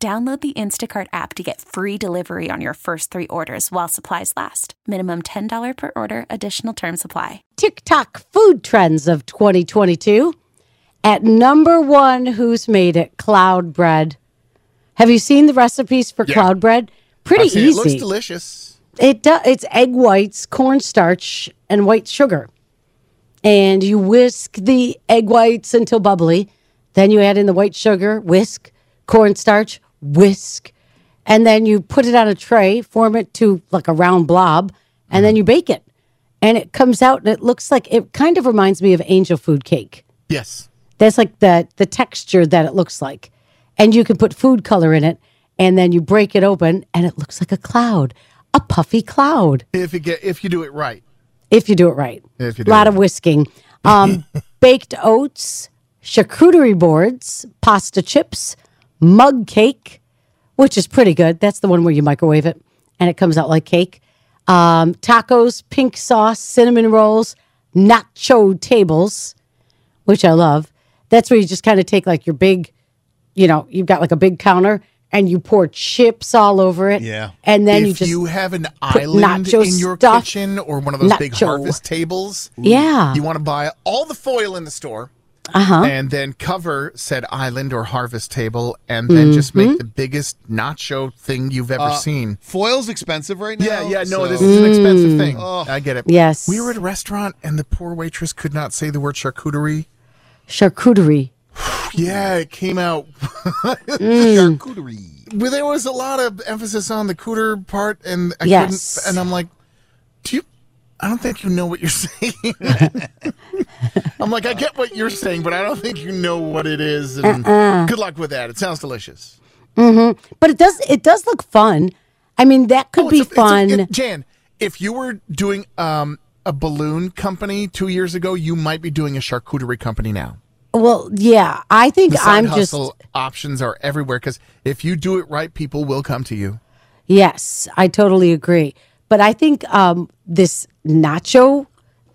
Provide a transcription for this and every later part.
Download the Instacart app to get free delivery on your first three orders while supplies last. Minimum $10 per order, additional term supply. TikTok food trends of 2022. At number one, who's made it? Cloud bread. Have you seen the recipes for Yeah. cloud bread? Pretty I've seen easy. It looks delicious. It do, it's egg whites, cornstarch, and white sugar. And you whisk the egg whites until bubbly. Then you add in the white sugar, whisk, cornstarch, whisk. And then you put it on a tray, form it to like a round blob, and then you bake it. And it comes out and it looks like it kind of reminds me of angel food cake. Yes. That's like the the texture that it looks like. And you can put food color in it and then you break it open and it looks like a cloud, a puffy cloud If you get if you do it right. if you do it right. If you a lot it of whisking. Um, baked oats, charcuterie boards, pasta chips, mug cake, which is pretty good. That's the one where you microwave it and it comes out like cake. Um, tacos, pink sauce, cinnamon rolls, nacho tables, which I love. That's where you just kind of take like your big, you know, you've got like a big counter and you pour chips all over it. Yeah. And then if you just you have an island nacho in your stuff- kitchen or one of those big harvest tables, Yeah. you want to buy all the foil in the store. Uh-huh. And then cover said island or harvest table, and then just Mm-hmm. make the biggest nacho thing you've ever seen. Foil's expensive right now. Yeah, yeah, no, so- this is an expensive thing. I get it. Mm. Yes. We were at a restaurant, and the poor waitress could not say the word charcuterie. charcuterie. Yeah, it came out. charcuterie. Well, there was a lot of emphasis on the cooter part, and I Yes. couldn't. And I'm like, do you? I don't think you know what you're saying. I'm like, I get what you're saying, but I don't think you know what it is. And Uh-uh. good luck with that. It sounds delicious. But it does it does look fun. I mean, that could Oh, be a- it's a- fun. it- Jan, if you were doing um, a balloon company two years ago, you might be doing a charcuterie company now. well, yeah, I think I'm just options are everywhere because if you do it right, people will come to you. yes, I totally agree. But I think um, this nacho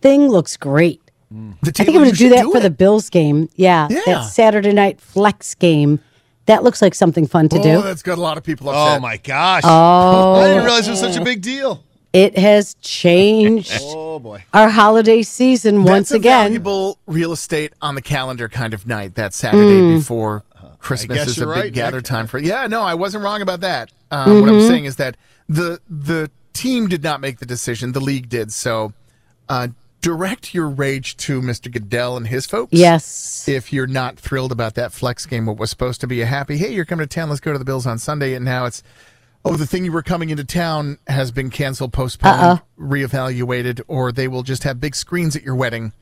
thing looks great. The I think I'm going to do should that for it. the Bills game. Yeah, Yeah. that Saturday night flex game. That looks like something fun to Oh, do. that's got a lot of people upset. Oh my gosh! Oh, I didn't realize it was such a big deal. It has changed Oh boy. our holiday season once That's a again. valuable real estate on the calendar kind of night. That Saturday Mm. before Christmas is a big right, gather Nick. time for. Yeah, no, I wasn't wrong about that. Uh, Mm-hmm. What I'm saying is that the the team did not make the decision. The league did. So, uh, direct your rage to Mr. Goodell and his folks. Yes. If you're not thrilled about that flex game, what was supposed to be a happy, hey, you're coming to town, let's go to the Bills on Sunday, and now it's, oh, the thing you were coming into town has been canceled, postponed, reevaluated, or they will just have big screens at your wedding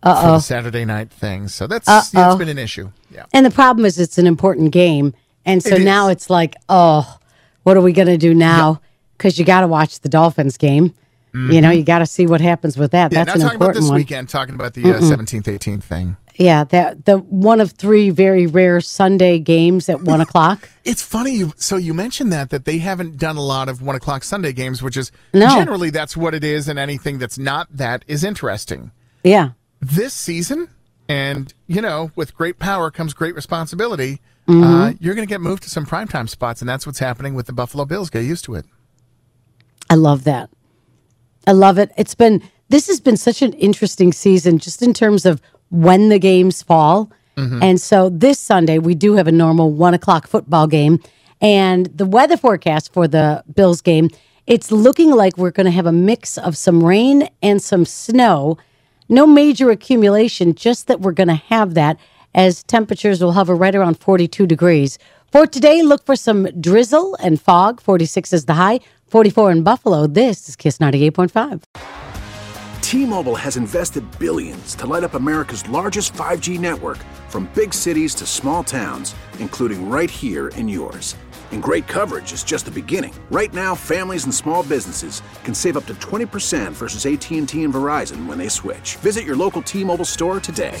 for the Saturday night thing. So that's yeah, it's been an issue. Yeah. And the problem is, it's an important game, and so It now is. it's like, oh, what are we going to do now? Because you got to watch the Dolphins game. You know, you got to see what happens with that. Mm-hmm. Yeah, That's not an talking about important this one. weekend, talking about the uh, 17th, 18th thing. Yeah, that the one of three very rare Sunday games at one o'clock. It's funny. You, so you mentioned that that they haven't done a lot of one o'clock Sunday games, which is No. generally that's what it is, and anything that's not that is interesting. Yeah, This season, and you know, with great power comes great responsibility. Mm-hmm. Uh, you're going to get moved to some primetime spots, and that's what's happening with the Buffalo Bills. Get used to it. I love that. I love it. It's been this has been such an interesting season, just in terms of when the games fall. Mm-hmm. And so this Sunday we do have a normal one o'clock football game, and the weather forecast for the Bills game. It's looking like we're going to have a mix of some rain and some snow. No major accumulation, just that we're going to have that as temperatures will hover right around 42 degrees. For today, look for some drizzle and fog. 46 is the high, 44 in Buffalo. This is Kiss 98.5. T-Mobile has invested billions to light up America's largest 5G network from big cities to small towns, including right here in yours. And great coverage is just the beginning. Right now, families and small businesses can save up to 20% versus AT&T and Verizon when they switch. Visit your local T-Mobile store today.